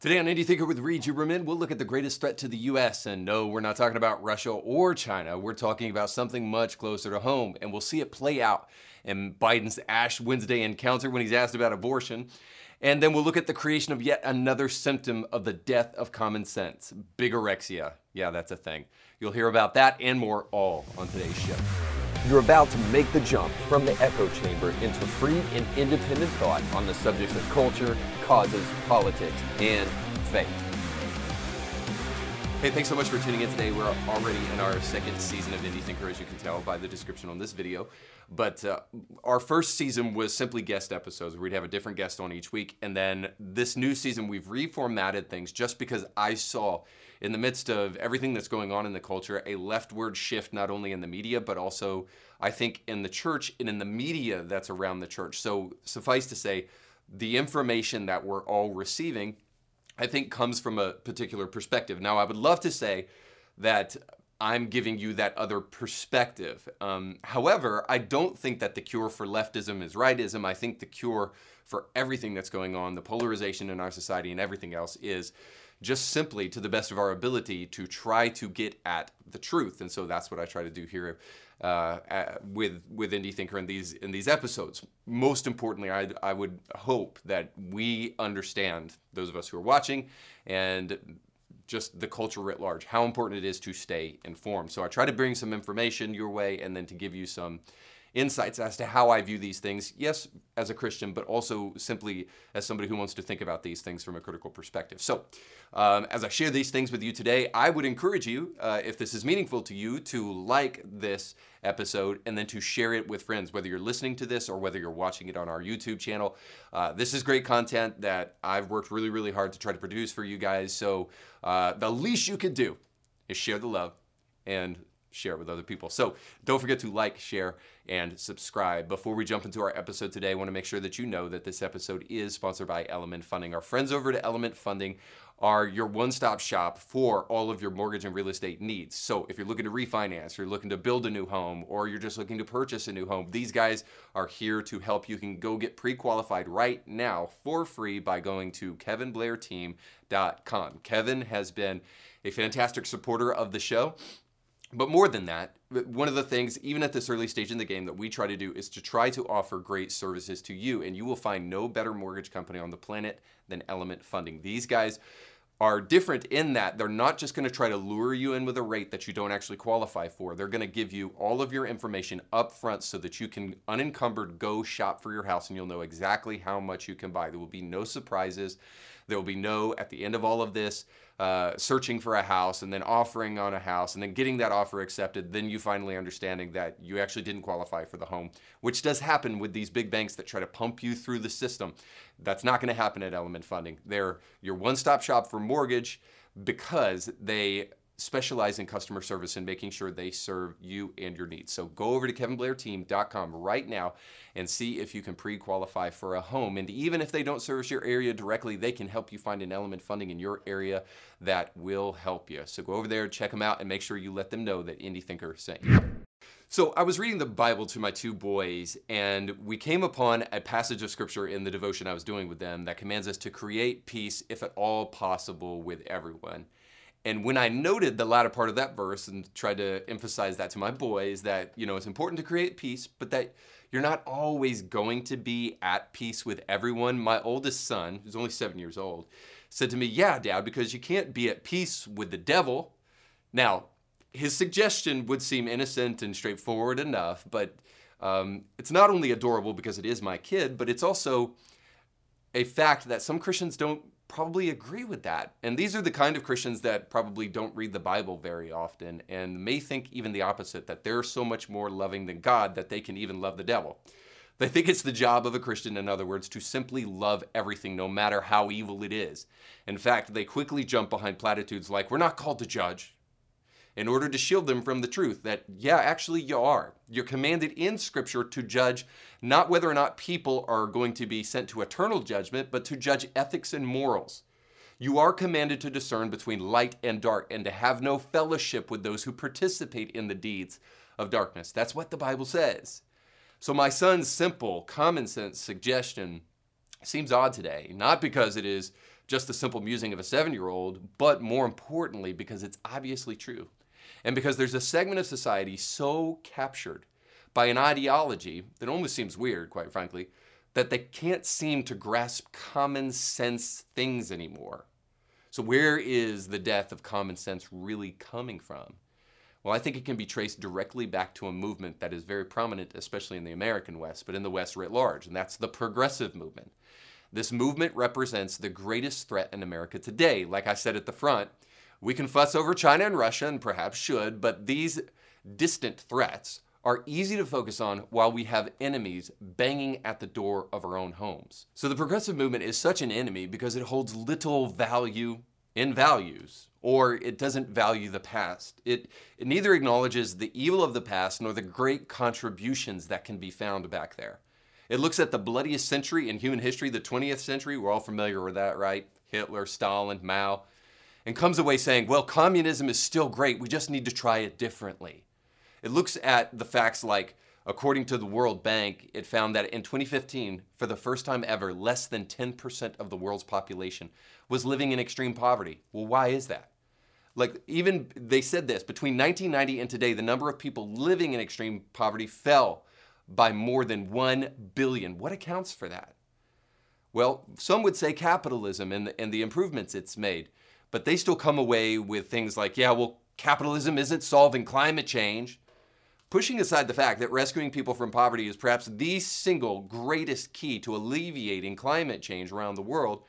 Today on Indie Thinker with Reed Huberman, we'll look at the greatest threat to the U.S. And no, we're not talking about Russia or China. We're talking about something much closer to home. And we'll see it play out in Biden's Ash Wednesday encounter when he's asked about abortion. And then we'll look at the creation of yet another symptom of the death of common sense bigorexia. Yeah, that's a thing. You'll hear about that and more all on today's show. You're about to make the jump from the echo chamber into free and independent thought on the subjects of culture, causes, politics, and faith. Hey, thanks so much for tuning in today. We're already in our second season of Indie Thinker, as you can tell by the description on this video. But uh, our first season was simply guest episodes. Where we'd have a different guest on each week. And then this new season, we've reformatted things just because I saw in the midst of everything that's going on in the culture, a leftward shift, not only in the media, but also, I think, in the church and in the media that's around the church. So, suffice to say, the information that we're all receiving, I think, comes from a particular perspective. Now, I would love to say that I'm giving you that other perspective. Um, however, I don't think that the cure for leftism is rightism. I think the cure for everything that's going on, the polarization in our society and everything else, is just simply to the best of our ability to try to get at the truth. And so that's what I try to do here uh, with with Indie Thinker in these in these episodes. Most importantly, I, I would hope that we understand those of us who are watching and just the culture writ large, how important it is to stay informed. So I try to bring some information your way and then to give you some insights as to how I view these things, yes, as a Christian, but also simply as somebody who wants to think about these things from a critical perspective. So, um, as I share these things with you today, I would encourage you, uh, if this is meaningful to you, to like this episode and then to share it with friends, whether you're listening to this or whether you're watching it on our YouTube channel. Uh, this is great content that I've worked really, really hard to try to produce for you guys. So, uh, the least you could do is share the love and share it with other people. So don't forget to like, share, and subscribe. Before we jump into our episode today, I want to make sure that you know that this episode is sponsored by Element Funding. Our friends over at Element Funding are your one stop shop for all of your mortgage and real estate needs. So if you're looking to refinance, you're looking to build a new home, or you're just looking to purchase a new home, these guys are here to help. You can go get pre qualified right now for free by going to kevinblairteam.com. Kevin has been a fantastic supporter of the show. But more than that, one of the things, even at this early stage in the game, that we try to do is to try to offer great services to you. And you will find no better mortgage company on the planet than Element Funding. These guys are different in that they're not just going to try to lure you in with a rate that you don't actually qualify for. They're going to give you all of your information up front so that you can unencumbered go shop for your house and you'll know exactly how much you can buy. There will be no surprises. There will be no, at the end of all of this, uh, searching for a house and then offering on a house and then getting that offer accepted, then you finally understanding that you actually didn't qualify for the home, which does happen with these big banks that try to pump you through the system. That's not going to happen at Element Funding. They're your one stop shop for mortgage because they specialize in customer service and making sure they serve you and your needs. So go over to kevinblairteam.com right now and see if you can pre-qualify for a home. And even if they don't service your area directly, they can help you find an element funding in your area that will help you. So go over there, check them out, and make sure you let them know that Indie Thinker sent you. So I was reading the Bible to my two boys, and we came upon a passage of scripture in the devotion I was doing with them that commands us to create peace, if at all possible, with everyone. And when I noted the latter part of that verse and tried to emphasize that to my boys, that, you know, it's important to create peace, but that you're not always going to be at peace with everyone. My oldest son, who's only seven years old, said to me, Yeah, Dad, because you can't be at peace with the devil. Now, his suggestion would seem innocent and straightforward enough, but um, it's not only adorable because it is my kid, but it's also a fact that some Christians don't probably agree with that. And these are the kind of Christians that probably don't read the Bible very often and may think even the opposite that they're so much more loving than God that they can even love the devil. They think it's the job of a Christian, in other words, to simply love everything, no matter how evil it is. In fact, they quickly jump behind platitudes like, We're not called to judge in order to shield them from the truth that, yeah, actually you are. You're commanded in Scripture to judge not whether or not people are going to be sent to eternal judgment, but to judge ethics and morals. You are commanded to discern between light and dark and to have no fellowship with those who participate in the deeds of darkness. That's what the Bible says. So, my son's simple, common sense suggestion seems odd today, not because it is just the simple musing of a seven year old, but more importantly, because it's obviously true. And because there's a segment of society so captured by an ideology that almost seems weird, quite frankly, that they can't seem to grasp common sense things anymore. So, where is the death of common sense really coming from? Well, I think it can be traced directly back to a movement that is very prominent, especially in the American West, but in the West writ large, and that's the progressive movement. This movement represents the greatest threat in America today. Like I said at the front, we can fuss over China and Russia, and perhaps should, but these distant threats are easy to focus on while we have enemies banging at the door of our own homes. So the progressive movement is such an enemy because it holds little value in values, or it doesn't value the past. It, it neither acknowledges the evil of the past nor the great contributions that can be found back there. It looks at the bloodiest century in human history, the 20th century. We're all familiar with that, right? Hitler, Stalin, Mao. And comes away saying, well, communism is still great. We just need to try it differently. It looks at the facts like, according to the World Bank, it found that in 2015, for the first time ever, less than 10% of the world's population was living in extreme poverty. Well, why is that? Like, even they said this between 1990 and today, the number of people living in extreme poverty fell by more than 1 billion. What accounts for that? Well, some would say capitalism and the, and the improvements it's made, but they still come away with things like, yeah, well, capitalism isn't solving climate change. Pushing aside the fact that rescuing people from poverty is perhaps the single greatest key to alleviating climate change around the world,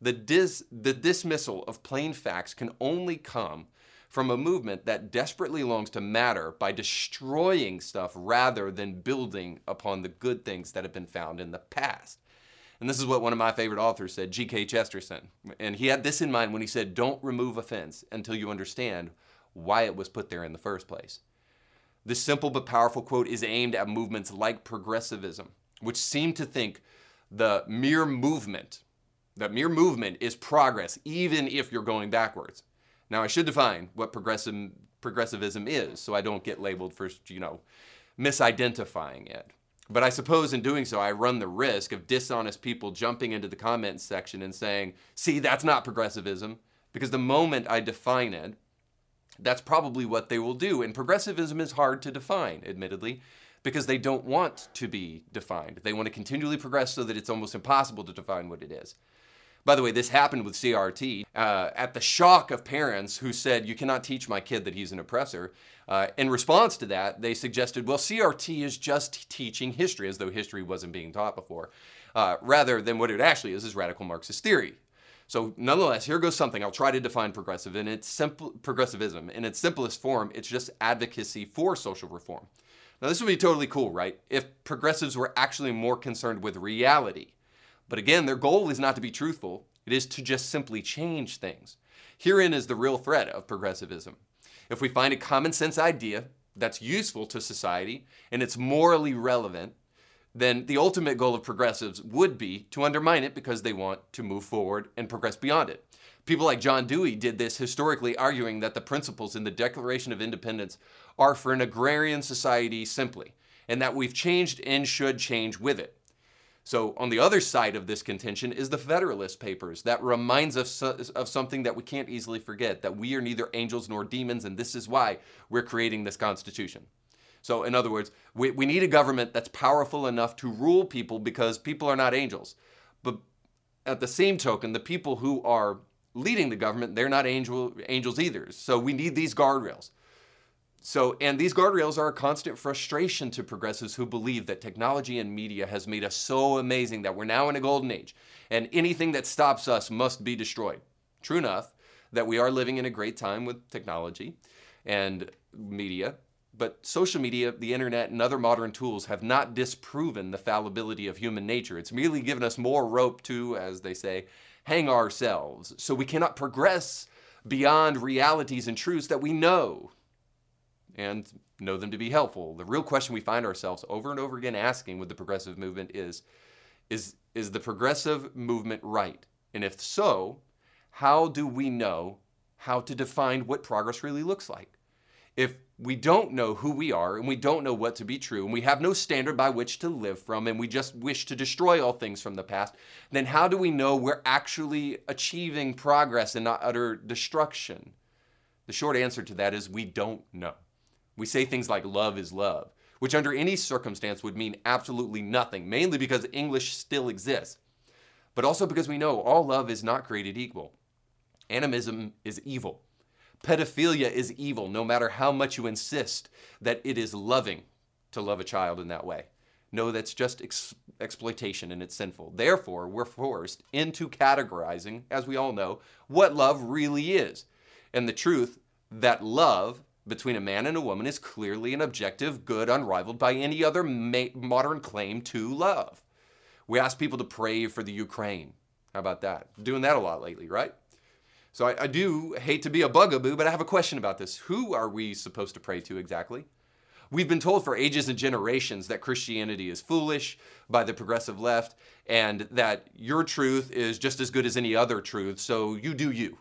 the, dis- the dismissal of plain facts can only come from a movement that desperately longs to matter by destroying stuff rather than building upon the good things that have been found in the past. And this is what one of my favorite authors said, G.K. Chesterton. And he had this in mind when he said, Don't remove a fence until you understand why it was put there in the first place. This simple but powerful quote is aimed at movements like progressivism, which seem to think the mere movement, that mere movement is progress, even if you're going backwards. Now, I should define what progressive, progressivism is so I don't get labeled for, you know, misidentifying it. But I suppose in doing so, I run the risk of dishonest people jumping into the comments section and saying, see, that's not progressivism. Because the moment I define it, that's probably what they will do. And progressivism is hard to define, admittedly, because they don't want to be defined. They want to continually progress so that it's almost impossible to define what it is. By the way, this happened with CRT. Uh, at the shock of parents who said, You cannot teach my kid that he's an oppressor, uh, in response to that, they suggested, Well, CRT is just teaching history, as though history wasn't being taught before, uh, rather than what it actually is, is radical Marxist theory. So, nonetheless, here goes something. I'll try to define progressive in its simple progressivism. In its simplest form, it's just advocacy for social reform. Now, this would be totally cool, right? If progressives were actually more concerned with reality but again, their goal is not to be truthful, it is to just simply change things. Herein is the real threat of progressivism. If we find a common sense idea that's useful to society and it's morally relevant, then the ultimate goal of progressives would be to undermine it because they want to move forward and progress beyond it. People like John Dewey did this historically, arguing that the principles in the Declaration of Independence are for an agrarian society simply, and that we've changed and should change with it. So, on the other side of this contention is the Federalist Papers. That reminds us of something that we can't easily forget that we are neither angels nor demons, and this is why we're creating this Constitution. So, in other words, we, we need a government that's powerful enough to rule people because people are not angels. But at the same token, the people who are leading the government, they're not angel, angels either. So, we need these guardrails. So, and these guardrails are a constant frustration to progressives who believe that technology and media has made us so amazing that we're now in a golden age, and anything that stops us must be destroyed. True enough, that we are living in a great time with technology and media, but social media, the internet, and other modern tools have not disproven the fallibility of human nature. It's merely given us more rope to, as they say, hang ourselves, so we cannot progress beyond realities and truths that we know and know them to be helpful. The real question we find ourselves over and over again asking with the progressive movement is is is the progressive movement right? And if so, how do we know how to define what progress really looks like? If we don't know who we are and we don't know what to be true and we have no standard by which to live from and we just wish to destroy all things from the past, then how do we know we're actually achieving progress and not utter destruction? The short answer to that is we don't know. We say things like love is love, which under any circumstance would mean absolutely nothing, mainly because English still exists, but also because we know all love is not created equal. Animism is evil. Pedophilia is evil, no matter how much you insist that it is loving to love a child in that way. No, that's just ex- exploitation and it's sinful. Therefore, we're forced into categorizing, as we all know, what love really is. And the truth that love between a man and a woman is clearly an objective good unrivaled by any other ma- modern claim to love. We ask people to pray for the Ukraine. How about that? Doing that a lot lately, right? So I, I, do hate to be a bugaboo, but I have a question about this. Who are we supposed to pray to exactly? We've been told for ages and generations that Christianity is foolish by the progressive left and that your truth is just as good as any other truth, so you do you.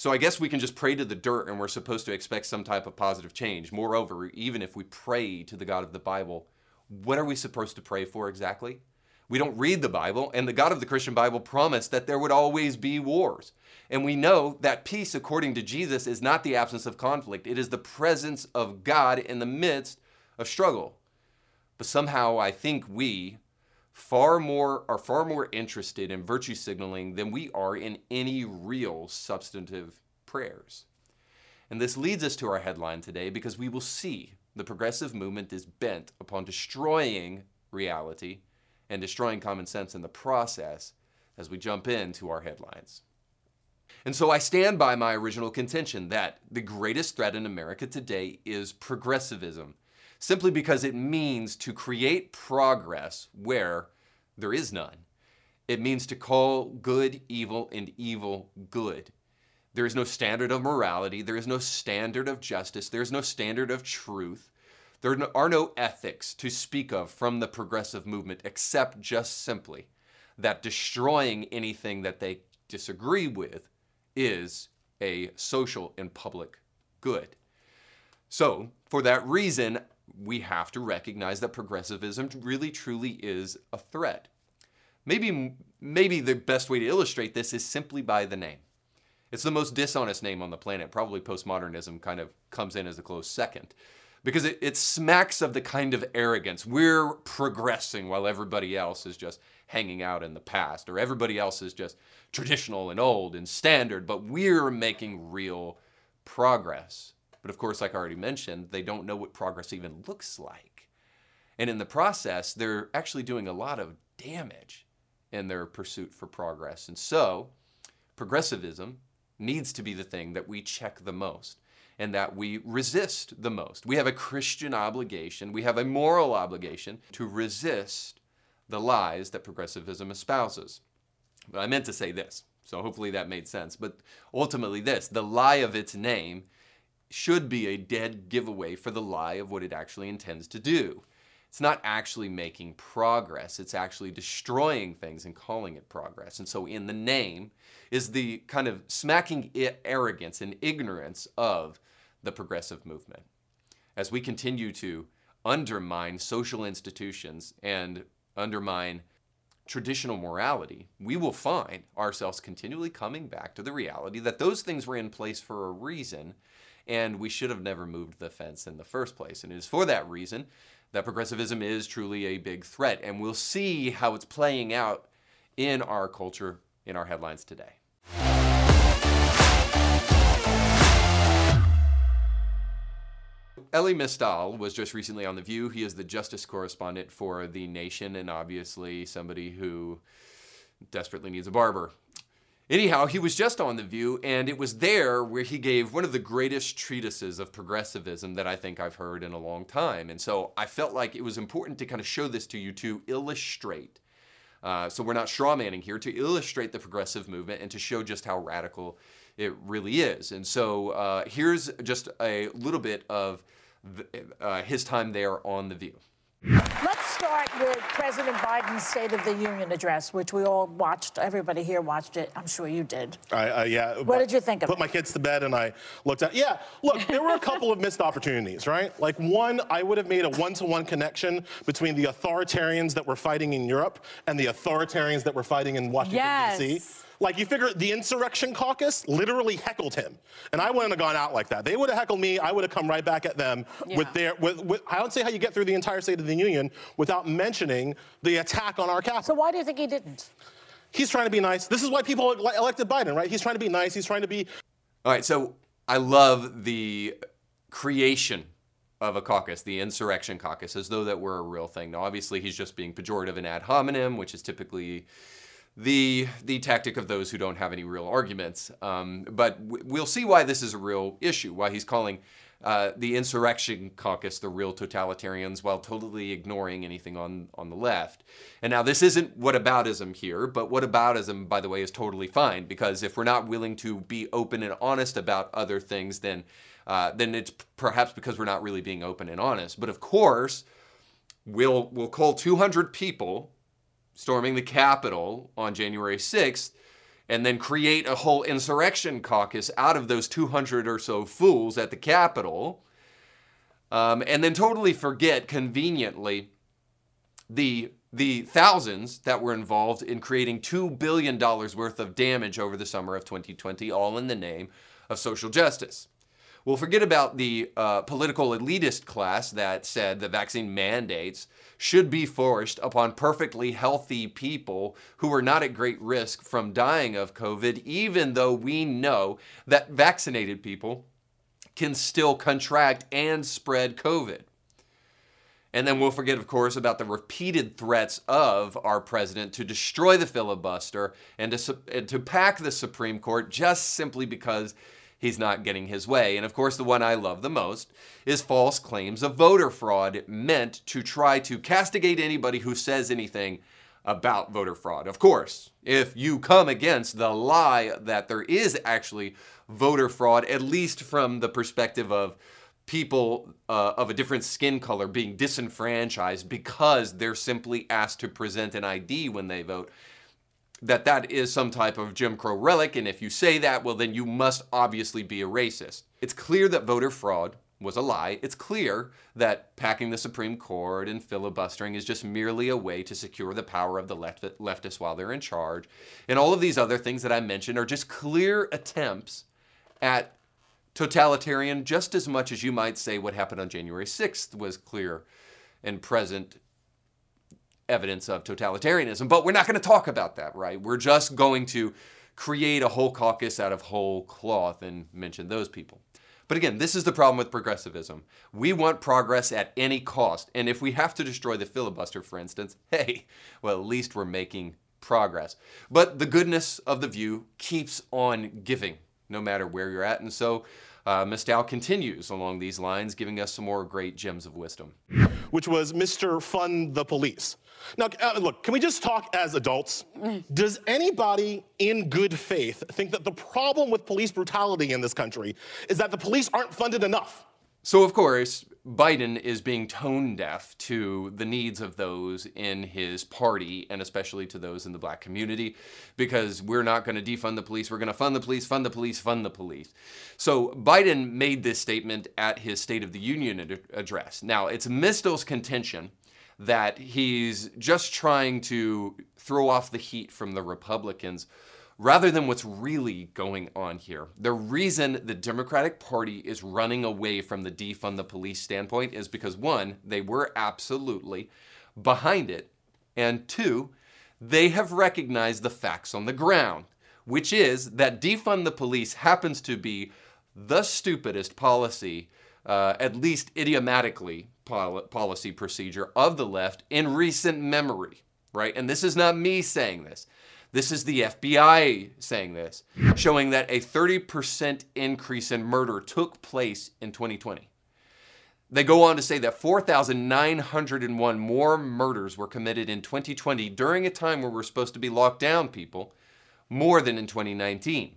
So I guess we can just pray to the dirt and we're supposed to expect some type of positive change. Moreover, even if we pray to the God of the Bible, what are we supposed to pray for exactly? We don't read the Bible, and the God of the Christian Bible promised that there would always be wars. And we know that peace, according to Jesus, is not the absence of conflict, it is the presence of God in the midst of struggle. But somehow I think we far more are far more interested in virtue signaling than we are in any real substantive prayers. And this leads us to our headline today because we will see the progressive movement is bent upon destroying reality and destroying common sense in the process as we jump into our headlines. And so I stand by my original contention that the greatest threat in America today is progressivism, simply because it means to create progress where there is none. It means to call good evil and evil good. There is no standard of morality, there is no standard of justice, there is no standard of truth. There are no ethics to speak of from the progressive movement except just simply that destroying anything that they disagree with is a social and public good. So, for that reason, we have to recognize that progressivism really truly is a threat. Maybe, maybe the best way to illustrate this is simply by the name. It's the most dishonest name on the planet. Probably postmodernism kind of comes in as a close second because it, it smacks of the kind of arrogance. We're progressing while everybody else is just hanging out in the past, or everybody else is just traditional and old and standard, but we're making real progress. But of course, like I already mentioned, they don't know what progress even looks like. And in the process, they're actually doing a lot of damage in their pursuit for progress. And so, progressivism needs to be the thing that we check the most and that we resist the most. We have a Christian obligation, we have a moral obligation to resist the lies that progressivism espouses. But I meant to say this, so hopefully that made sense. But ultimately, this the lie of its name should be a dead giveaway for the lie of what it actually intends to do. It's not actually making progress, it's actually destroying things and calling it progress. And so, in the name is the kind of smacking arrogance and ignorance of the progressive movement. As we continue to undermine social institutions and undermine traditional morality, we will find ourselves continually coming back to the reality that those things were in place for a reason and we should have never moved the fence in the first place. And it is for that reason that progressivism is truly a big threat. And we'll see how it's playing out in our culture in our headlines today. Elie Mystal was just recently on The View. He is the justice correspondent for The Nation and obviously somebody who desperately needs a barber. Anyhow, he was just on The View, and it was there where he gave one of the greatest treatises of progressivism that I think I've heard in a long time. And so I felt like it was important to kind of show this to you to illustrate. Uh, so we're not strawmanning here, to illustrate the progressive movement and to show just how radical it really is. And so uh, here's just a little bit of the, uh, his time there on The View. Let's start start with President Biden's State of the Union address, which we all watched. Everybody here watched it. I'm sure you did. I, uh, yeah. What did you think of Put it? Put my kids to bed and I looked at. Yeah, look, there were a couple of missed opportunities, right? Like one, I would have made a one-to-one connection between the authoritarians that were fighting in Europe and the authoritarians that were fighting in Washington Yes. D.C. Like you figure the insurrection caucus literally heckled him, and I wouldn't have gone out like that. They would have heckled me. I would have come right back at them with their. With, with, I don't see how you get through the entire State of the Union without mentioning the attack on our capital. So why do you think he didn't? He's trying to be nice. This is why people elected Biden, right? He's trying to be nice. He's trying to be. All right, so I love the creation of a caucus, the insurrection caucus, as though that were a real thing. Now, obviously, he's just being pejorative and ad hominem, which is typically the the tactic of those who don't have any real arguments. Um, but we'll see why this is a real issue. Why he's calling uh, the insurrection caucus the real totalitarians, while totally ignoring anything on on the left. And now this isn't whataboutism here, but whataboutism, by the way, is totally fine because if we're not willing to be open and honest about other things, then uh, then it's perhaps because we're not really being open and honest. But of course, we'll we'll call 200 people storming the Capitol on January 6th, and then create a whole insurrection caucus out of those 200 or so fools at the Capitol, um, and then totally forget conveniently the the thousands that were involved in creating $2 billion worth of damage over the summer of 2020, all in the name of social justice. We'll forget about the uh, political elitist class that said the vaccine mandates should be forced upon perfectly healthy people who are not at great risk from dying of COVID, even though we know that vaccinated people can still contract and spread COVID. And then we'll forget, of course, about the repeated threats of our president to destroy the filibuster and to, and to pack the Supreme Court just simply because he's not getting his way. And of course, the one I love the most is false claims of voter fraud meant to try to castigate anybody who says anything about voter fraud. Of course, if you come against the lie that there is actually voter fraud, at least from the perspective of people uh, of a different skin color being disenfranchised because they're simply asked to present an ID when they vote, that that is some type of Jim Crow relic. And if you say that, well, then you must obviously be a racist. It's clear that voter fraud was a lie. It's clear that packing the Supreme Court and filibustering is just merely a way to secure the power of the left- leftists while they're in charge. And all of these other things that I mentioned are just clear attempts at totalitarian just as much as you might say what happened on January 6th was clear and present evidence of totalitarianism. But we're not going to talk about that, right? We're just going to create a whole caucus out of whole cloth and mention those people. But again, this is the problem with progressivism. We want progress at any cost. And if we have to destroy the filibuster, for instance, hey, well, at least we're making progress. But the goodness of the view keeps on giving, no matter where you're at. And so uh, Mystal continues along these lines, giving us some more great gems of wisdom. which was Mr. Fund the Police. Now, uh, look, can we just talk as adults? Does anybody in good faith think that the problem with police brutality in this country is that the police aren't funded enough? So, of course, Biden is being tone deaf to the needs of those in his party and especially to those in the black community because we're not going to defund the police. We're going to fund the police, fund the police, fund the police. So, Biden made this statement at his State of the Union ad- address. Now, it's Mystal's contention that he's just trying to throw off the heat from the Republicans rather than what's really going on here. The reason the Democratic Party is running away from the defund the police standpoint is because one, they were absolutely behind it, and two, they have recognized the facts on the ground, which is that defund the police happens to be the stupidest policy, uh, at least idiomatically, pol- policy procedure of the left in recent memory, right? And this is not me saying this. This is the FBI saying this, showing that a 30% increase in murder took place in 2020. They go on to say that 4,901 more murders were committed in 2020 during a time where we're supposed to be locked down, people, more than in 2019.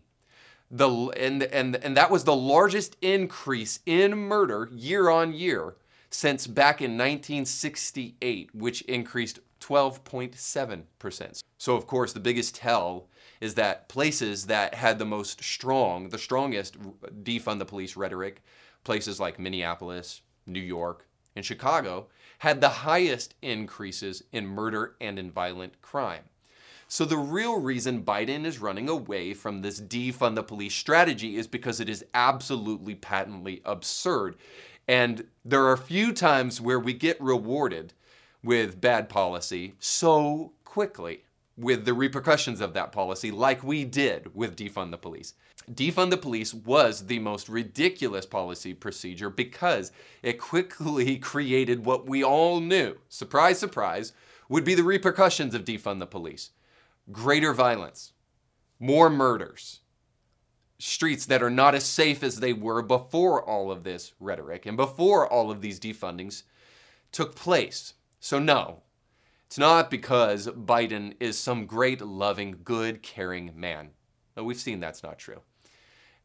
The, and, and, and that was the largest increase in murder year on year since back in 1968, which increased 12.7%. So, of course, the biggest tell is that places that had the most strong, the strongest defund the police rhetoric, places like Minneapolis, New York, and Chicago, had the highest increases in murder and in violent crime. So, the real reason Biden is running away from this defund the police strategy is because it is absolutely patently absurd. And there are a few times where we get rewarded with bad policy so quickly with the repercussions of that policy, like we did with defund the police. Defund the police was the most ridiculous policy procedure because it quickly created what we all knew, surprise, surprise, would be the repercussions of defund the police greater violence, more murders, streets that are not as safe as they were before all of this rhetoric and before all of these defundings took place. So, no, it's not because Biden is some great, loving, good, caring man. We've seen that's not true.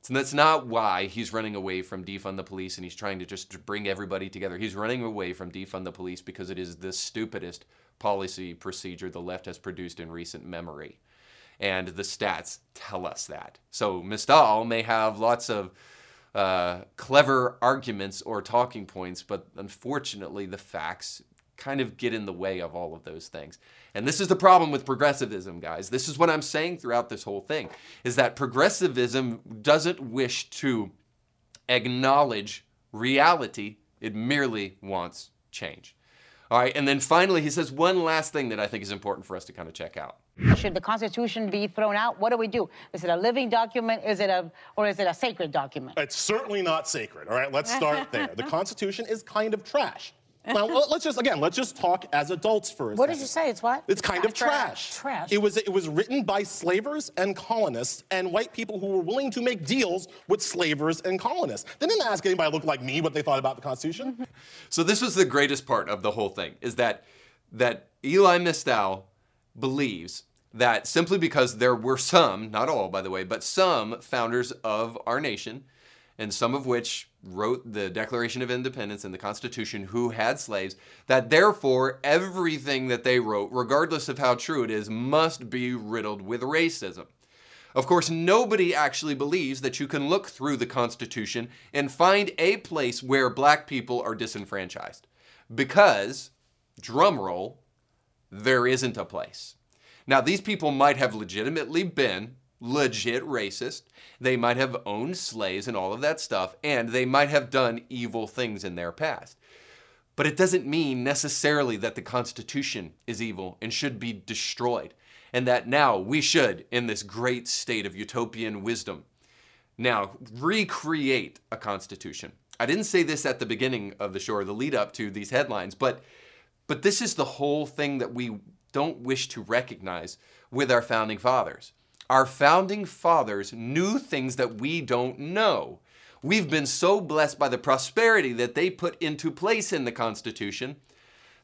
And that's not why he's running away from defund the police and he's trying to just bring everybody together. He's running away from defund the police because it is the stupidest policy procedure the left has produced in recent memory. And the stats tell us that. So Mystal may have lots of uh, clever arguments or talking points, but unfortunately, the facts kind of get in the way of all of those things. And this is the problem with progressivism, guys. This is what I'm saying throughout this whole thing is that progressivism doesn't wish to acknowledge reality, it merely wants change. All right, and then finally, he says one last thing that I think is important for us to kind of check out. Should the Constitution be thrown out? What do we do? Is it a living document? Is it a, or is it a sacred document? It's certainly not sacred. All right, let's start there. The Constitution is kind of trash. Now let's just again let's just talk as adults for a second. What second. did you say? It's what? It's kind of trash. Trash. It was it was written by slavers and colonists and white people who were willing to make deals with slavers and colonists. They didn't ask anybody to look like me what they thought about the Constitution. Mm-hmm. So this was the greatest part of the whole thing is that that Elie Mystal believes that simply because there were some, not all by the way, but some founders of our nation, and some of which wrote the Declaration of Independence and the Constitution who had slaves, that therefore everything that they wrote, regardless of how true it is, must be riddled with racism. Of course, nobody actually believes that you can look through the Constitution and find a place where black people are disenfranchised. Because, drumroll, there isn't a place. Now, these people might have legitimately been legit racist. They might have owned slaves and all of that stuff, and they might have done evil things in their past. But it doesn't mean necessarily that the Constitution is evil and should be destroyed, and that now we should, in this great state of utopian wisdom, now recreate a Constitution. I didn't say this at the beginning of the show or the lead up to these headlines, but but this is the whole thing that we don't wish to recognize with our founding fathers. Our founding fathers knew things that we don't know. We've been so blessed by the prosperity that they put into place in the Constitution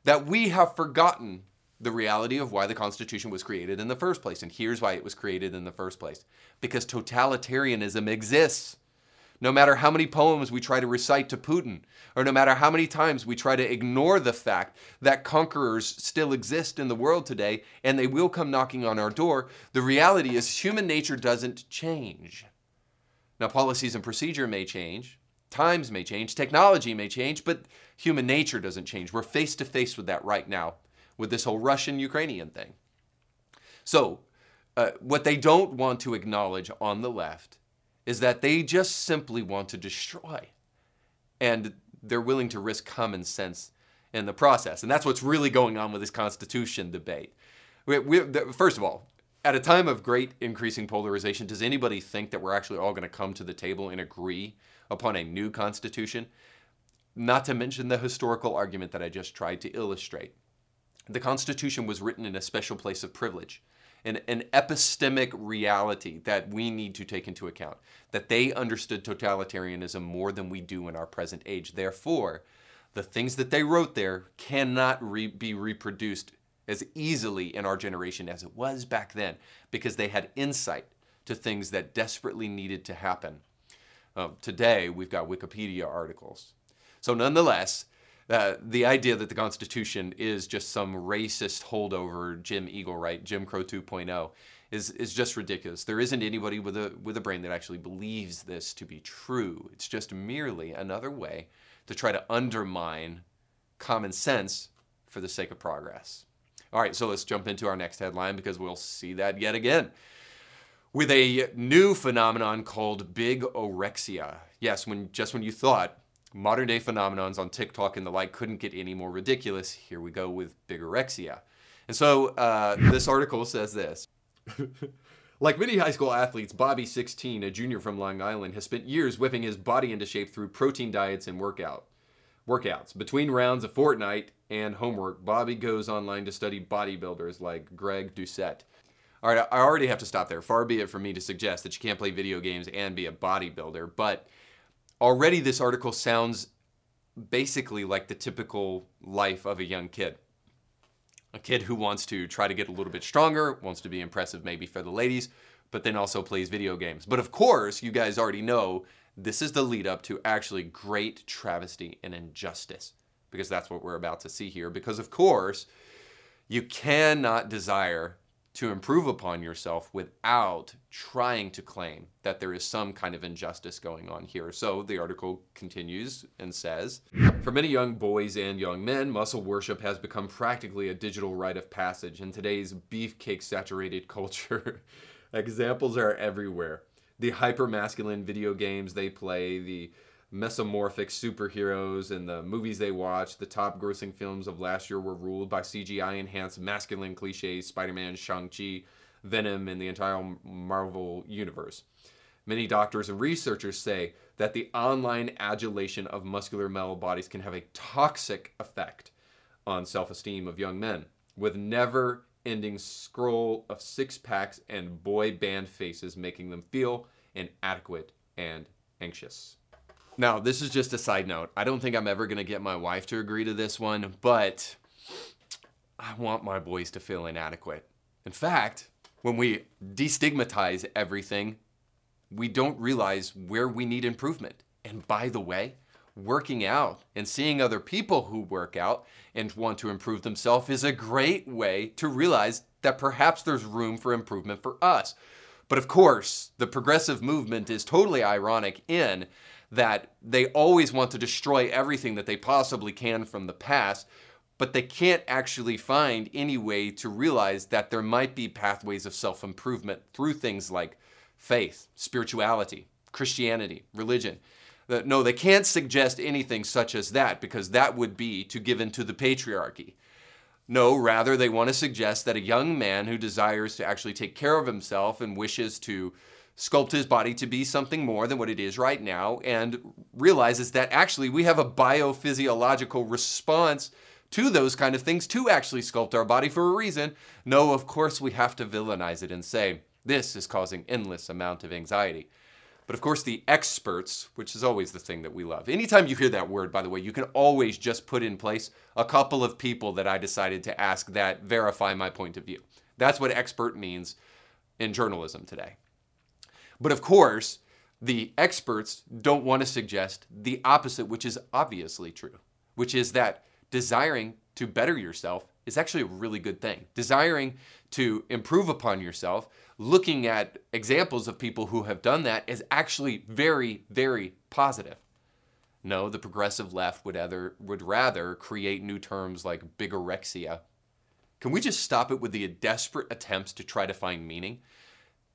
that we have forgotten the reality of why the Constitution was created in the first place. And here's why it was created in the first place because totalitarianism exists. No matter how many poems we try to recite to Putin, or no matter how many times we try to ignore the fact that conquerors still exist in the world today and they will come knocking on our door, the reality is human nature doesn't change. Now, policies and procedure may change, times may change, technology may change, but human nature doesn't change. We're face to face with that right now with this whole Russian Ukrainian thing. So, uh, what they don't want to acknowledge on the left is that they just simply want to destroy. And they're willing to risk common sense in the process. And that's what's really going on with this Constitution debate. We, we, first of all, at a time of great increasing polarization, does anybody think that we're actually all going to come to the table and agree upon a new Constitution? Not to mention the historical argument that I just tried to illustrate. The Constitution was written in a special place of privilege an, an epistemic reality that we need to take into account. That they understood totalitarianism more than we do in our present age. Therefore, the things that they wrote there cannot re- be reproduced as easily in our generation as it was back then because they had insight to things that desperately needed to happen. Um, today, we've got Wikipedia articles. So, nonetheless, Uh, the idea that the Constitution is just some racist holdover Jim Eagle, right? Jim Crow 2.0 is is just ridiculous. There isn't anybody with a with a brain that actually believes this to be true. It's just merely another way to try to undermine common sense for the sake of progress. All right, so let's jump into our next headline because we'll see that yet again. With a new phenomenon called bigorexia. Yes, when just when you thought modern day phenomenons on TikTok and the like couldn't get any more ridiculous, here we go with bigorexia. And so uh, this article says this. like many high school athletes, Bobby, 16, a junior from Long Island, has spent years whipping his body into shape through protein diets and workout workouts. Between rounds of Fortnite and homework, Bobby goes online to study bodybuilders like Greg Doucette. All right, I already have to stop there. Far be it from me to suggest that you can't play video games and be a bodybuilder, but already this article sounds basically like the typical life of a young kid. A kid who wants to try to get a little bit stronger, wants to be impressive maybe for the ladies, but then also plays video games. But of course, you guys already know this is the lead up to actually great travesty and injustice, because that's what we're about to see here. Because of course, you cannot desire to improve upon yourself without trying to claim that there is some kind of injustice going on here. So the article continues and says For many young boys and young men, muscle worship has become practically a digital rite of passage in today's beefcake saturated culture. Examples are everywhere. The hyper masculine video games they play, the mesomorphic superheroes and the movies they watch, the top grossing films of last year were ruled by CGI enhanced masculine cliches Spider Man, Shang-Chi, Venom, and the entire Marvel universe. Many doctors and researchers say that the online adulation of muscular male bodies can have a toxic effect on self esteem of young men, with never ending scroll of six packs and boy band faces making them feel inadequate and anxious. Now, this is just a side note. I don't think I'm ever going to get my wife to agree to this one, but I want my boys to feel inadequate. In fact, when we destigmatize everything, we don't realize where we need improvement. And by the way, working out and seeing other people who work out and want to improve themselves is a great way to realize that perhaps there's room for improvement for us. But of course, the progressive movement is totally ironic in that they always want to destroy everything that they possibly can from the past, but they can't actually find any way to realize that there might be pathways of self improvement through things like faith, spirituality, Christianity, religion. No, they can't suggest anything such as that because that would be to give in to the patriarchy. No, rather, they want to suggest that a young man who desires to actually take care of himself and wishes to sculpt his body to be something more than what it is right now, and realizes that actually we have a biophysiological response to those kind of things to actually sculpt our body for a reason. No, of course we have to villainize it and say, this is causing endless amount of anxiety. But of course, the experts, which is always the thing that we love. Anytime you hear that word, by the way, you can always just put in place a couple of people that I decided to ask that verify my point of view. That's what expert means in journalism today. But of course, the experts don't want to suggest the opposite, which is obviously true, which is that desiring to better yourself is actually a really good thing. Desiring to improve upon yourself, looking at examples of people who have done that is actually very, very positive. No, the progressive left would, other, would rather create new terms like bigorexia. Can we just stop it with the desperate attempts to try to find meaning?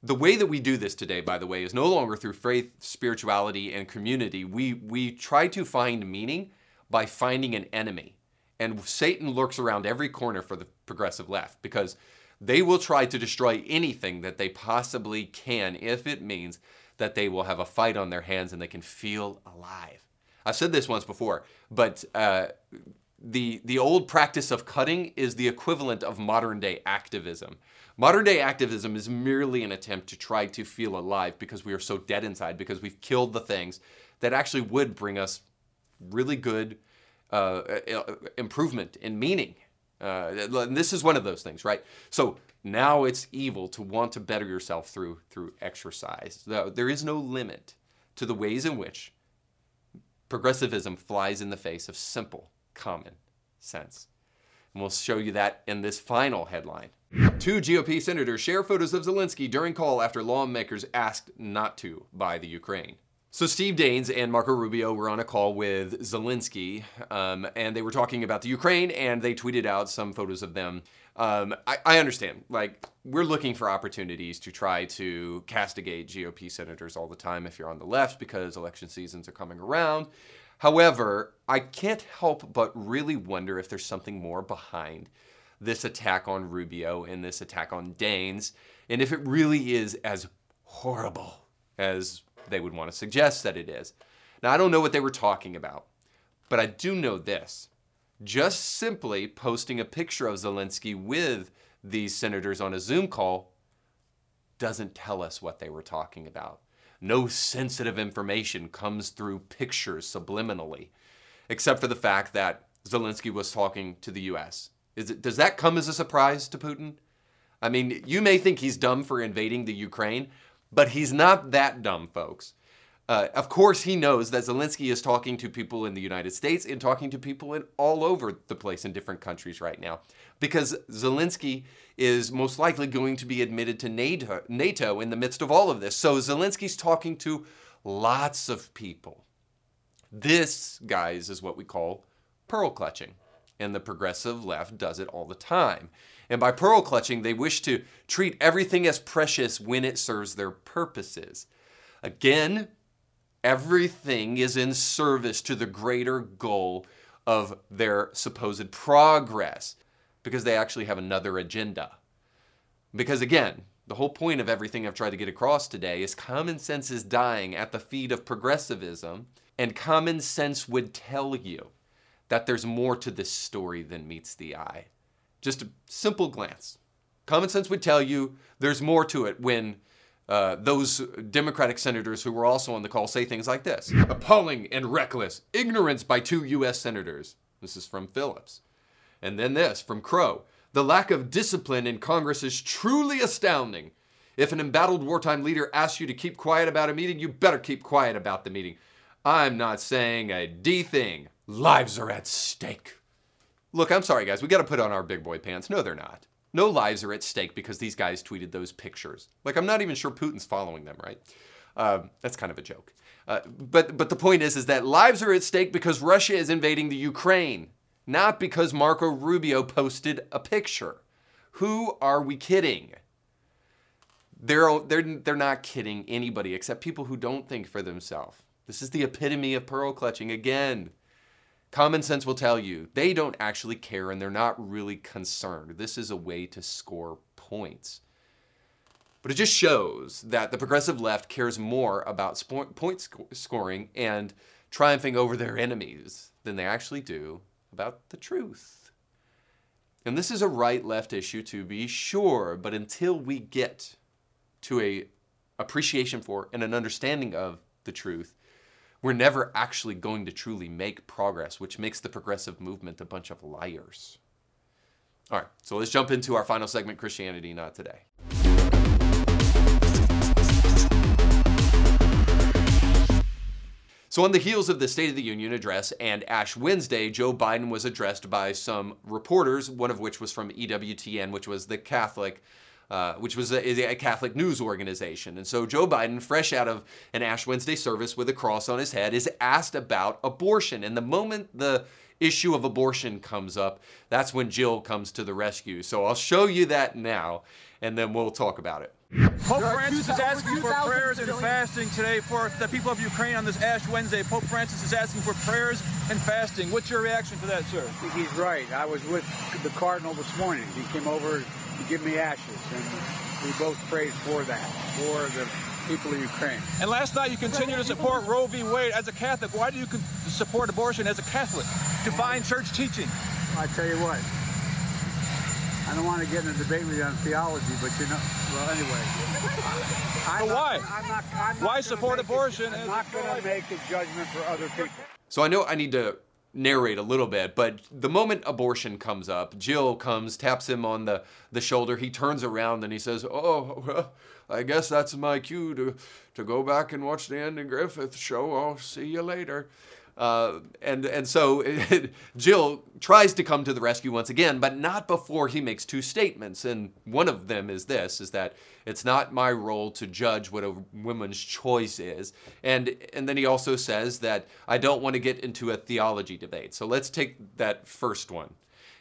The way that we do this today, by the way, is no longer through faith, spirituality, and community. We, we try to find meaning by finding an enemy. And Satan lurks around every corner for the progressive left because they will try to destroy anything that they possibly can if it means that they will have a fight on their hands and they can feel alive. I've said this once before, but uh, the, the old practice of cutting is the equivalent of modern day activism. Modern day activism is merely an attempt to try to feel alive because we are so dead inside, because we've killed the things that actually would bring us really good uh, uh improvement in meaning. Uh, this is one of those things, right? So now it's evil to want to better yourself through through exercise. There is no limit to the ways in which progressivism flies in the face of simple common sense. And we'll show you that in this final headline. Two GOP senators share photos of Zelensky during call after lawmakers asked not to buy the Ukraine. So Steve Daines and Marco Rubio were on a call with Zelensky, um, and they were talking about the Ukraine, and they tweeted out some photos of them. Um, I, I understand, like we're looking for opportunities to try to castigate GOP senators all the time if you're on the left because election seasons are coming around. However, I can't help but really wonder if there's something more behind this attack on Rubio and this attack on Daines, and if it really is as horrible as they would want to suggest that it is. Now, I don't know what they were talking about, but I do know this. Just simply posting a picture of Zelensky with these senators on a Zoom call doesn't tell us what they were talking about. No sensitive information comes through pictures subliminally, except for the fact that Zelensky was talking to the US. It, does that come as a surprise to Putin? I mean, you may think he's dumb for invading the Ukraine, but he's not that dumb, folks. Uh, of course, he knows that Zelensky is talking to people in the United States and talking to people in all over the place in different countries right now, because Zelensky is most likely going to be admitted to NATO, NATO in the midst of all of this. So Zelensky's talking to lots of people. This, guys, is what we call pearl clutching, and the progressive left does it all the time. And by pearl clutching, they wish to treat everything as precious when it serves their purposes. Again, everything is in service to the greater goal of their supposed progress because they actually have another agenda. Because again, the whole point of everything I've tried to get across today is common sense is dying at the feet of progressivism, and common sense would tell you that there's more to this story than meets the eye. Just a simple glance. Common sense would tell you there's more to it when uh, those Democratic senators who were also on the call say things like this Appalling and reckless ignorance by two U.S. senators. This is from Phillips. And then this from Crow. The lack of discipline in Congress is truly astounding. If an embattled wartime leader asks you to keep quiet about a meeting, you better keep quiet about the meeting. I'm not saying a D thing. Lives are at stake. Look, I'm sorry, guys. We got to put on our big boy pants. No, they're not. No lives are at stake because these guys tweeted those pictures. Like, I'm not even sure Putin's following them, right? Uh, that's kind of a joke. Uh, but but the point is, is that lives are at stake because Russia is invading the Ukraine, not because Marco Rubio posted a picture. Who are we kidding? They're they're they're not kidding anybody except people who don't think for themselves. This is the epitome of pearl clutching again. Common sense will tell you they don't actually care and they're not really concerned. This is a way to score points. But it just shows that the progressive left cares more about point scoring and triumphing over their enemies than they actually do about the truth. And this is a right left issue to be sure, but until we get to a appreciation for and an understanding of the truth, we're never actually going to truly make progress, which makes the progressive movement a bunch of liars. All right, so let's jump into our final segment Christianity Not Today. So, on the heels of the State of the Union address and Ash Wednesday, Joe Biden was addressed by some reporters, one of which was from EWTN, which was the Catholic uh, which was a, a, Catholic news organization. And so Joe Biden, fresh out of an Ash Wednesday service with a cross on his head, is asked about abortion. And the moment the issue of abortion comes up, that's when Jill comes to the rescue. So I'll show you that now, and then we'll talk about it. Pope Francis is asking for prayers and fasting today for the people of Ukraine on this Ash Wednesday. Pope Francis is asking for prayers and fasting. What's your reaction to that, sir? I think he's right. I was with the Cardinal this morning. He came over give me ashes. And we both prayed for that, for the people of Ukraine. And last night you continued to support Roe v. Wade as a Catholic. Why do you support abortion as a Catholic? Define church teaching. I tell you what, I don't want to get in a debate with you on theology, but you know, well, anyway. I'm not, why? I'm not, I'm why support abortion? i I'm not going to make a judgment for other people. So I know I need to narrate a little bit, but the moment abortion comes up, Jill comes, taps him on the, the shoulder. He turns around and he says, Oh, well, I guess that's my cue to, to go back and watch the Andy Griffith show. I'll see you later. Uh, and and so Jill tries to come to the rescue once again, but not before he makes two statements. And one of them is this: is that it's not my role to judge what a woman's choice is. And and then he also says that I don't want to get into a theology debate. So let's take that first one.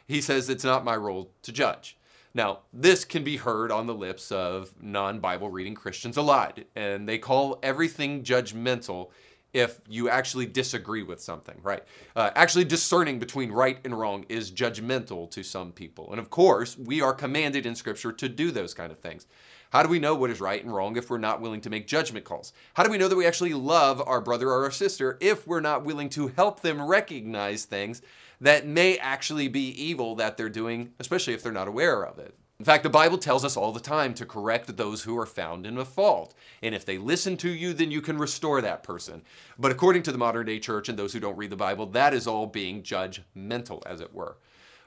He says it's not my role to judge. Now, this can be heard on the lips of non Bible reading Christians a lot, and they call everything judgmental if you actually disagree with something, right? Uh, actually discerning between right and wrong is judgmental to some people. And of course, we are commanded in Scripture to do those kind of things. How do we know what is right and wrong if we're not willing to make judgment calls? How do we know that we actually love our brother or our sister if we're not willing to help them recognize things that may actually be evil that they're doing, especially if they're not aware of it? In fact, the Bible tells us all the time to correct those who are found in a fault. And if they listen to you, then you can restore that person. But according to the modern day church and those who don't read the Bible, that is all being judgmental, as it were.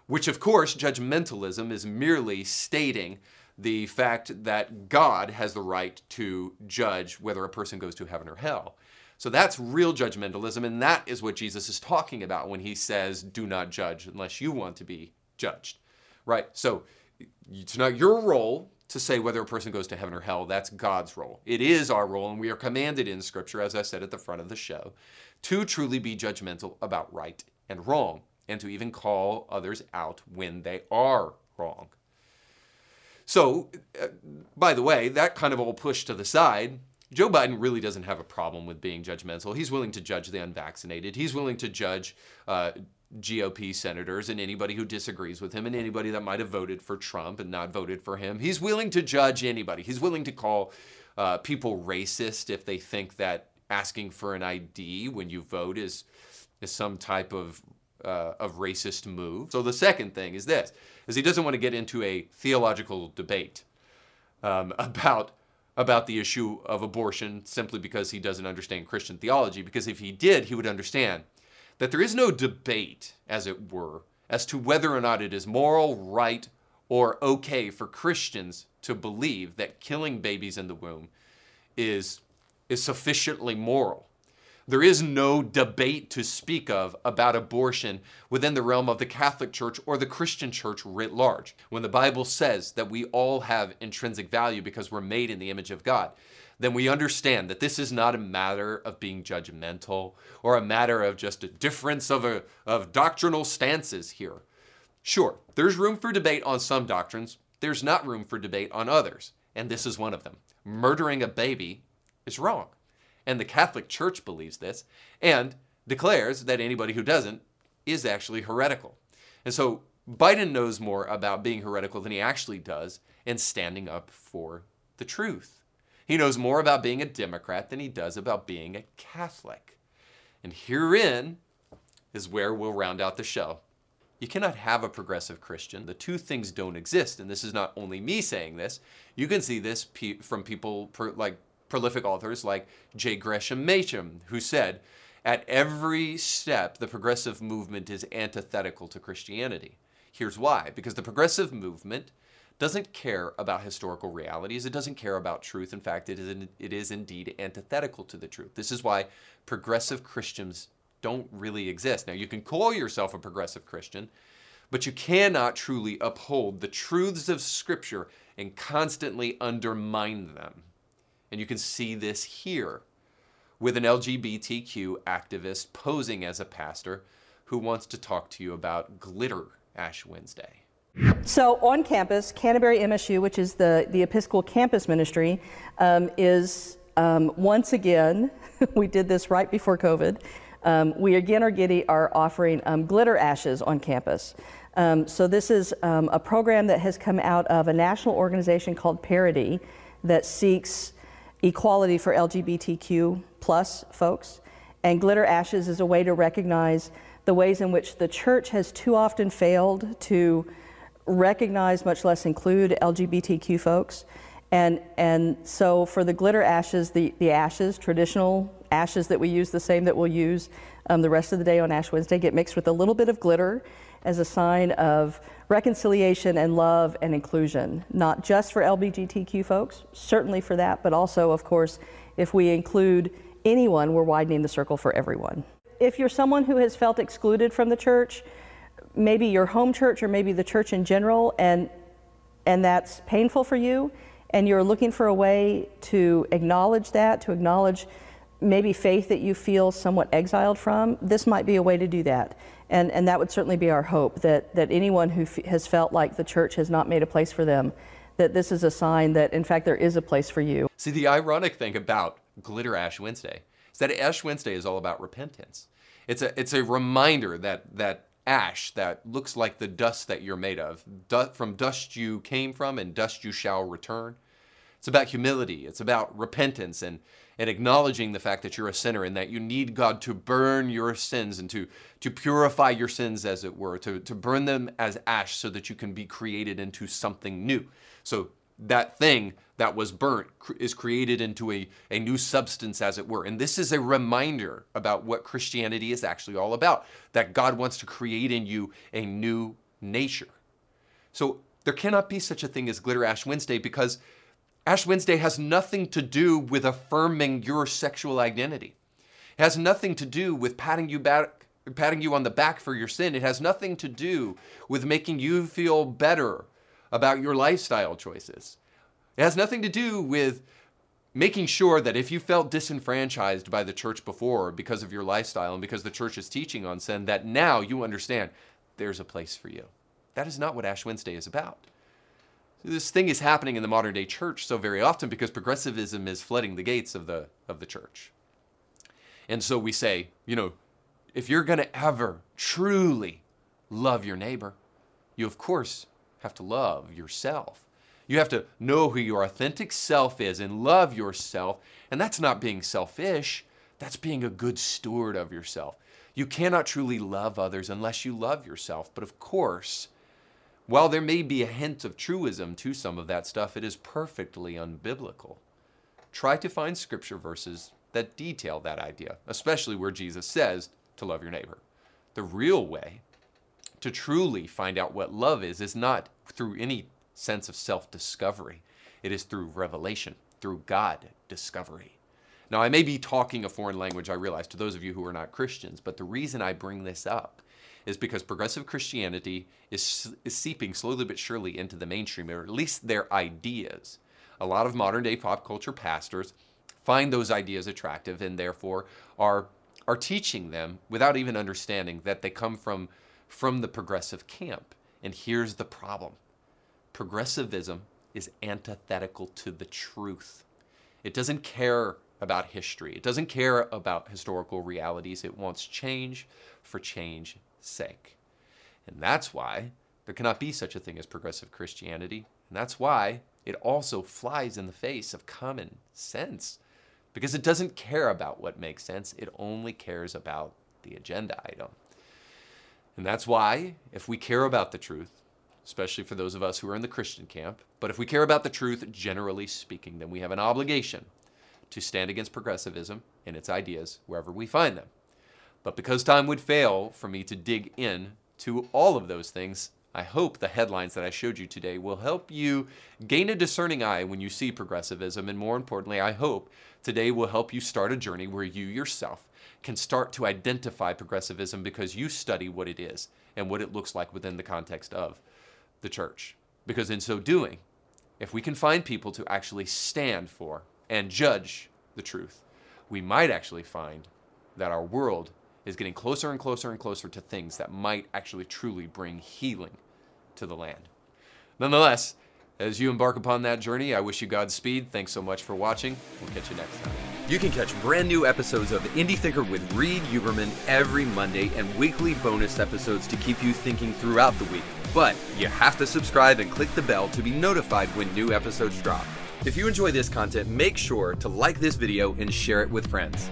Which, of course, judgmentalism is merely stating the fact that God has the right to judge whether a person goes to heaven or hell. So that's real judgmentalism, and that is what Jesus is talking about when he says, Do not judge unless you want to be judged. Right? So, it's not your role to say whether a person goes to heaven or hell. That's God's role. It is our role, and we are commanded in Scripture, as I said at the front of the show, to truly be judgmental about right and wrong, and to even call others out when they are wrong. So, uh, by the way, that kind of all pushed to the side. Joe Biden really doesn't have a problem with being judgmental. He's willing to judge the unvaccinated. He's willing to judge uh, GOP senators and anybody who disagrees with him and anybody that might have voted for Trump and not voted for him. He's willing to judge anybody. He's willing to call uh, people racist if they think that asking for an ID when you vote is is some type of uh, of racist move. So the second thing is this: is he doesn't want to get into a theological debate um, about about the issue of abortion simply because he doesn't understand Christian theology. Because if he did, he would understand that there is no debate, as it were, as to whether or not it is moral, right, or okay for Christians to believe that killing babies in the womb is, is sufficiently moral. There is no debate to speak of about abortion within the realm of the Catholic Church or the Christian Church writ large. When the Bible says that we all have intrinsic value because we're made in the image of God, then we understand that this is not a matter of being judgmental or a matter of just a difference of, a, of doctrinal stances here. Sure, there's room for debate on some doctrines, there's not room for debate on others, and this is one of them. Murdering a baby is wrong. And the Catholic Church believes this and declares that anybody who doesn't is actually heretical. And so Biden knows more about being heretical than he actually does and standing up for the truth. He knows more about being a Democrat than he does about being a Catholic. And herein is where we'll round out the show. You cannot have a progressive Christian. The two things don't exist. And this is not only me saying this. You can see this from people like prolific authors like J. Gresham Machen, who said, at every step, the progressive movement is antithetical to Christianity. Here's why because the progressive movement doesn't care about historical realities. It doesn't care about truth. In fact, it is, it is indeed antithetical to the truth. This is why progressive Christians don't really exist. Now, you can call yourself a progressive Christian, but you cannot truly uphold the truths of Scripture and constantly undermine them. And you can see this here with an LGBTQ activist posing as a pastor who wants to talk to you about glitter Ash Wednesday. So on campus, Canterbury MSU, which is the, the Episcopal Campus Ministry, um, is um, once again, we did this right before COVID, um, we again are, getting, are offering um, glitter ashes on campus. Um, so this is um, a program that has come out of a national organization called Parity that seeks equality for LGBTQ plus folks. And glitter ashes is a way to recognize the ways in which the church has too often failed to recognize, much less include LGBTQ folks. And, and so for the glitter ashes, the, the ashes, traditional ashes that we use, the same that we'll use um, the rest of the day on Ash Wednesday, get mixed with a little bit of glitter as a sign of reconciliation and love and inclusion, not just for LGBTQ folks, certainly for that, but also, of course, if we include anyone, we're widening the circle for everyone. if you're someone who has felt excluded from the church, maybe your home church or maybe the church in general, and and that's painful for you, and you're looking for a way to acknowledge that, to acknowledge maybe faith that you feel somewhat exiled from, this might be a way to do that. And, and that would certainly be our hope that, that anyone who has felt like the church has not made a place for them, that this is a sign that, in fact, there is a place for you. See, the ironic thing about Glitter Ash Wednesday is that Ash Wednesday is all about repentance. It's a, it's a reminder that, that ash that looks like the dust that you're made of, du- from dust you came from and dust you shall return. It's about humility. It's about repentance and, and acknowledging the fact that you're a sinner and that you need God to burn your sins and to, to purify your sins, as it were, to, to burn them as ash so that you can be created into something new. So that thing that was burnt is created into a, a new substance, as it were. And this is a reminder about what Christianity is actually all about that God wants to create in you a new nature. So there cannot be such a thing as Glitter Ash Wednesday because Ash Wednesday has nothing to do with affirming your sexual identity. It has nothing to do with patting you back, patting you on the back for your sin. It has nothing to do with making you feel better about your lifestyle choices. It has nothing to do with making sure that if you felt disenfranchised by the church before because of your lifestyle and because the church is teaching on sin, that now you understand there's a place for you. That is not what Ash Wednesday is about. This thing is happening in the modern day church so very often because progressivism is flooding the gates of the, of the church. And so we say, you know, if you're going to ever truly love your neighbor, you of course have to love yourself. You have to know who your authentic self is and love yourself. And that's not being selfish, that's being a good steward of yourself. You cannot truly love others unless you love yourself. But of course, while there may be a hint of truism to some of that stuff, it is perfectly unbiblical. Try to find scripture verses that detail that idea, especially where Jesus says to love your neighbor. The real way to truly find out what love is is not through any sense of self discovery, it is through revelation, through God discovery. Now, I may be talking a foreign language, I realize, to those of you who are not Christians, but the reason I bring this up is because progressive Christianity is, is seeping slowly but surely into the mainstream, or at least their ideas. A lot of modern day pop culture pastors find those ideas attractive and therefore are, are teaching them without even understanding that they come from, from the progressive camp. And here's the problem progressivism is antithetical to the truth. It doesn't care about history. It doesn't care about historical realities. It wants change for change sake. And that's why there cannot be such a thing as progressive Christianity. And that's why it also flies in the face of common sense because it doesn't care about what makes sense, it only cares about the agenda item. And that's why, if we care about the truth, especially for those of us who are in the Christian camp, but if we care about the truth, generally speaking, then we have an obligation to stand against progressivism and its ideas wherever we find them. But because time would fail for me to dig in to all of those things, I hope the headlines that I showed you today will help you gain a discerning eye when you see progressivism. And more importantly, I hope today will help you start a journey where you yourself can start to identify progressivism because you study what it is and what it looks like within the context of the church. Because in so doing, if we can find people to actually stand for and judge the truth, we might actually find that our world is getting closer and closer and closer to things that might actually truly bring healing to the land. Nonetheless, as you embark upon that journey, I wish you Godspeed. Thanks so much for watching. We'll catch you next time. You can catch brand new episodes of Indie Thinker with Reed Huberman every Monday and weekly bonus episodes to keep you thinking throughout the week. But you have to subscribe and click the bell to be notified when new episodes drop. If you enjoy this content, make sure to like this video and share it with friends.